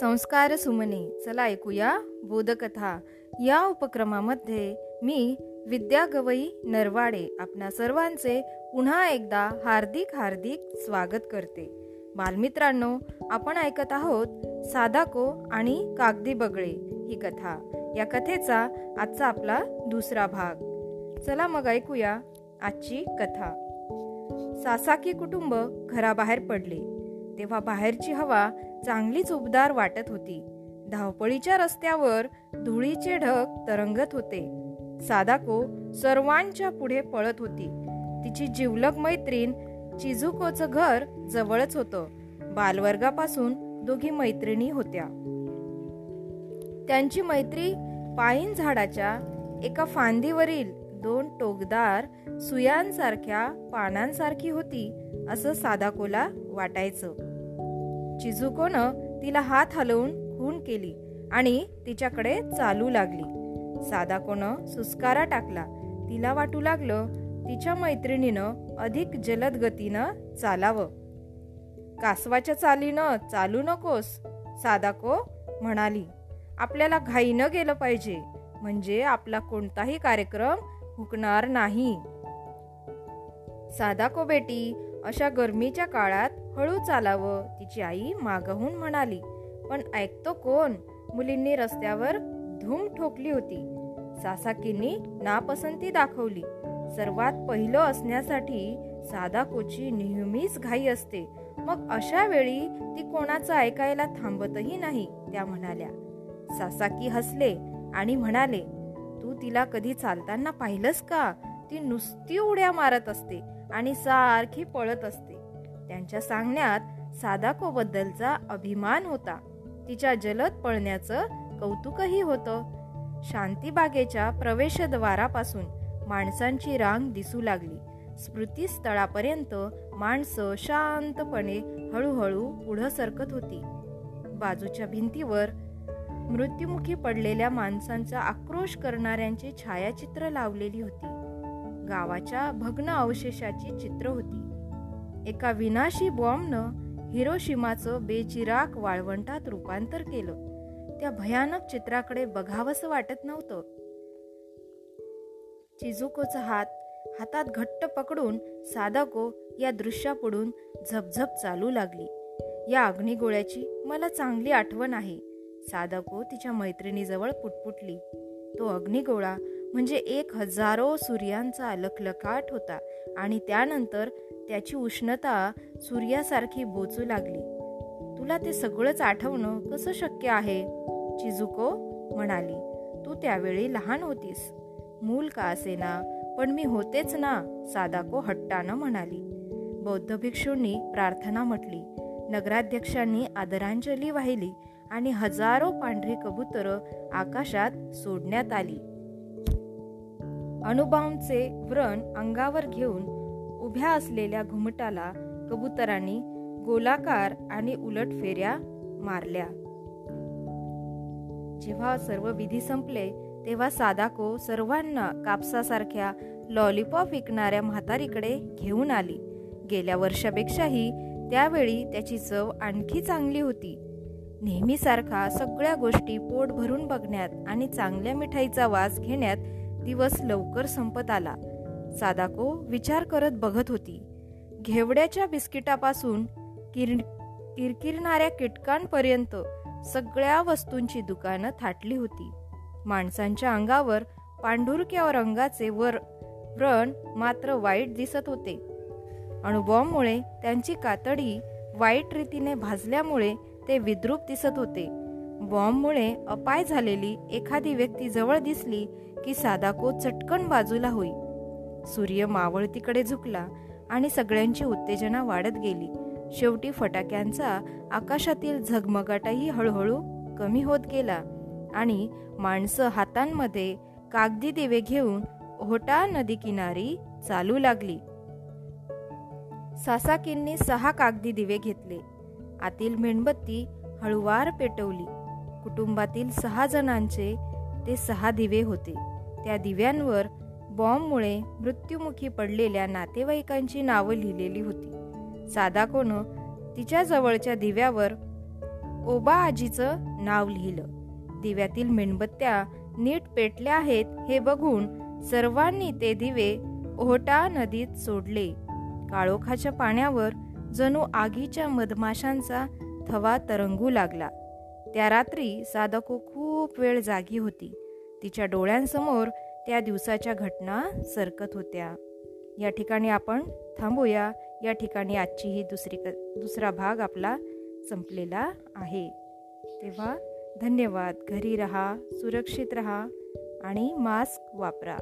संस्कार सुमने चला ऐकूया बोधकथा. या उपक्रमामध्ये मी विद्या गवई नरवाडे आपल्या सर्वांचे पुन्हा एकदा हार्दिक हार्दिक स्वागत करते. बालमित्रांनो आपण ऐकत आहोत सादाको आणि कागदी बगळे ही कथा. या कथेचा आजचा आपला दुसरा भाग. चला मग ऐकूया आजची कथा. सासाकी कुटुंब घराबाहेर पडले. तेव्हा बाहेरची हवा चांगलीच उबदार वाटत होती. धावपळीच्या रस्त्यावर धुळीचे ढग तरंगत होते. सादाको सर्वांच्या पुढे पळत होती. तिची जिवलग मैत्रीण चिझुकोचं घर जवळच होतं. बालवर्गापासून दोघी मैत्रिणी होत्या. त्यांची मैत्री पाईन झाडाच्या एका फांदीवरील दोन टोकदार सुयांसारख्या पानांसारखी होती असं सादाकोला वाटायचं. चिझुकोनं तिला हात हलवून खून केली आणि तिच्याकडे चालू लागली. सादाकोनं सुस्कारा टाकला. तिला वाटू लागलं तिच्या मैत्रिणीनं अधिक जलद गतीनं चालावं. कासवाच्या चालीनं चालू नकोस सादाको म्हणाली. आपल्याला घाईनं गेलं पाहिजे म्हणजे आपला कोणताही कार्यक्रम हुकणार नाही. सादाको बेटी अशा गरमीच्या काळात हळू चालावं तिची आई मागहून म्हणाली. पण ऐकतो कोण? मुलींनी रस्त्यावर धूम ठोकली होती. सासाकींनी नापसंती दाखवली. सर्वात पहिलं असण्यासाठी साधा कोची नेहमीच घाई असते. मग अशा वेळी ती कोणाचं ऐकायला थांबतही नाही त्या म्हणाल्या. सासाकी हसले आणि म्हणाले तू तिला कधी चालताना पाहिलंस का? ती नुसती उड्या मारत असते आणि सारखी पळत असते. त्यांच्या सांगण्यात सादाको बद्दलचा अभिमान होता. तिच्या जलद पळण्याचं कौतुकही होतं. शांतीबागेच्या प्रवेशद्वारापासून माणसांची रांग दिसू लागली. स्मृतीस्थळापर्यंत माणसं शांतपणे हळूहळू पुढं सरकत होती. बाजूच्या भिंतीवर मृत्युमुखी पडलेल्या माणसांचा आक्रोश करणाऱ्यांची छायाचित्र लावलेली होती. गावाच्या भग्न अवशेषाची चित्र होती. एका विनाशी बॉम्बनं हिरोशिमाचं बेचिराक वाळवंटात रूपांतर केलं. त्या भयानक चित्राकडे बघावंसं वाटत नव्हतं. चिजुकोचा हात हातात घट्ट पकडून सादाको या दृश्यापुढून झपझप चालू लागली. या अग्निगोळ्याची मला चांगली आठवण आहे. सादाको तिच्या मैत्रिणीजवळ पुटपुटली. तो अग्निगोळा म्हणजे एक हजारो सूर्यांचा लखलकाट होता आणि त्यानंतर त्याची उष्णता सूर्यासारखी बोचू लागली. तुला ते सगळंच आठवणं कसं शक्य आहे? चिजुको म्हणाली. तू त्यावेळी लहान होतीस. मूल का असेना पण मी होतेच ना सादाको हट्टानं म्हणाली. बौद्ध भिक्षूंनी प्रार्थना म्हटली. नगराध्यक्षांनी आदरांजली वाहिली आणि हजारो पांढरी कबूतर आकाशात सोडण्यात आली. अणुबॉम्बचे व्रण अंगावर घेऊन उभ्या असलेल्या घुमटाला कबुतरांनी गोलाकार आणि उलट फेऱ्या मारल्या. जेव्हा सर्व विधी संपले तेव्हा सादाको सर्वांना कापसासारख्या लॉलीपॉप विकणाऱ्या म्हातारीकडे घेऊन आली. गेल्या वर्षापेक्षाही त्यावेळी त्याची चव आणखी चांगली होती. नेहमीसारखा सगळ्या गोष्टी पोट भरून बघण्यात आणि चांगल्या मिठाईचा वास घेण्यात दिवस लवकर संपत आला. सादाको विचार करत बघत होती. घेवड्याच्या बिस्किटापासून किर किरकिरणाऱ्या कीटकांपर्यंत सगळ्या वस्तूंची दुकानं थाटली होती. माणसांच्या अंगावर पांढुरक्या रंगाचे वर व्रण मात्र वाईट दिसत होते. अणुबॉम्बमुळे त्यांची कातडी वाईट रीतीने भाजल्यामुळे ते विद्रूप दिसत होते. बॉम्बमुळे अपाय झालेली एखादी व्यक्ती जवळ दिसली की सादाको चटकन बाजूला होई. सूर्य मावळतीकडे झुकला आणि सगळ्यांची उत्तेजना वाढत गेली. शेवटी फटाक्यांचा आकाशातील झगमगाटही हळूहळू कमी होत गेला आणि माणसं हातांमध्ये कागदी दिवे घेऊन होटा नदी किनारी चालू लागली. सासाकींनी सहा कागदी दिवे घेतले. आतील मेणबत्ती हळुवार पेटवली. कुटुंबातील सहा जणांचे ते सहा दिवे होते. त्या दिव्यांवर बॉम्बमुळे मृत्युमुखी पडलेल्या नातेवाईकांची नावं लिहिलेली होती. सादाकोनं तिच्या जवळच्या दिव्यावर ओबा आजीचं नाव लिहिलं. दिव्यातील मेणबत्त्या नीट पेटल्या आहेत हे बघून सर्वांनी ते दिवे ओहटा नदीत सोडले. काळोखाच्या पाण्यावर जणू आगीच्या मधमाशांचा थवा तरंगू लागला. त्या रात्री साधको खूप वेळ जागी होती. तिच्या डोळ्यांसमोर त्या दिवसाच्या घटना सरकत होत्या. या ठिकाणी आपण थांबूया. या ठिकाणी आजची ही दुसरी क दुसरा भाग आपला संपलेला आहे. तेव्हा धन्यवाद. घरी रहा सुरक्षित रहा आणि मास्क वापरा.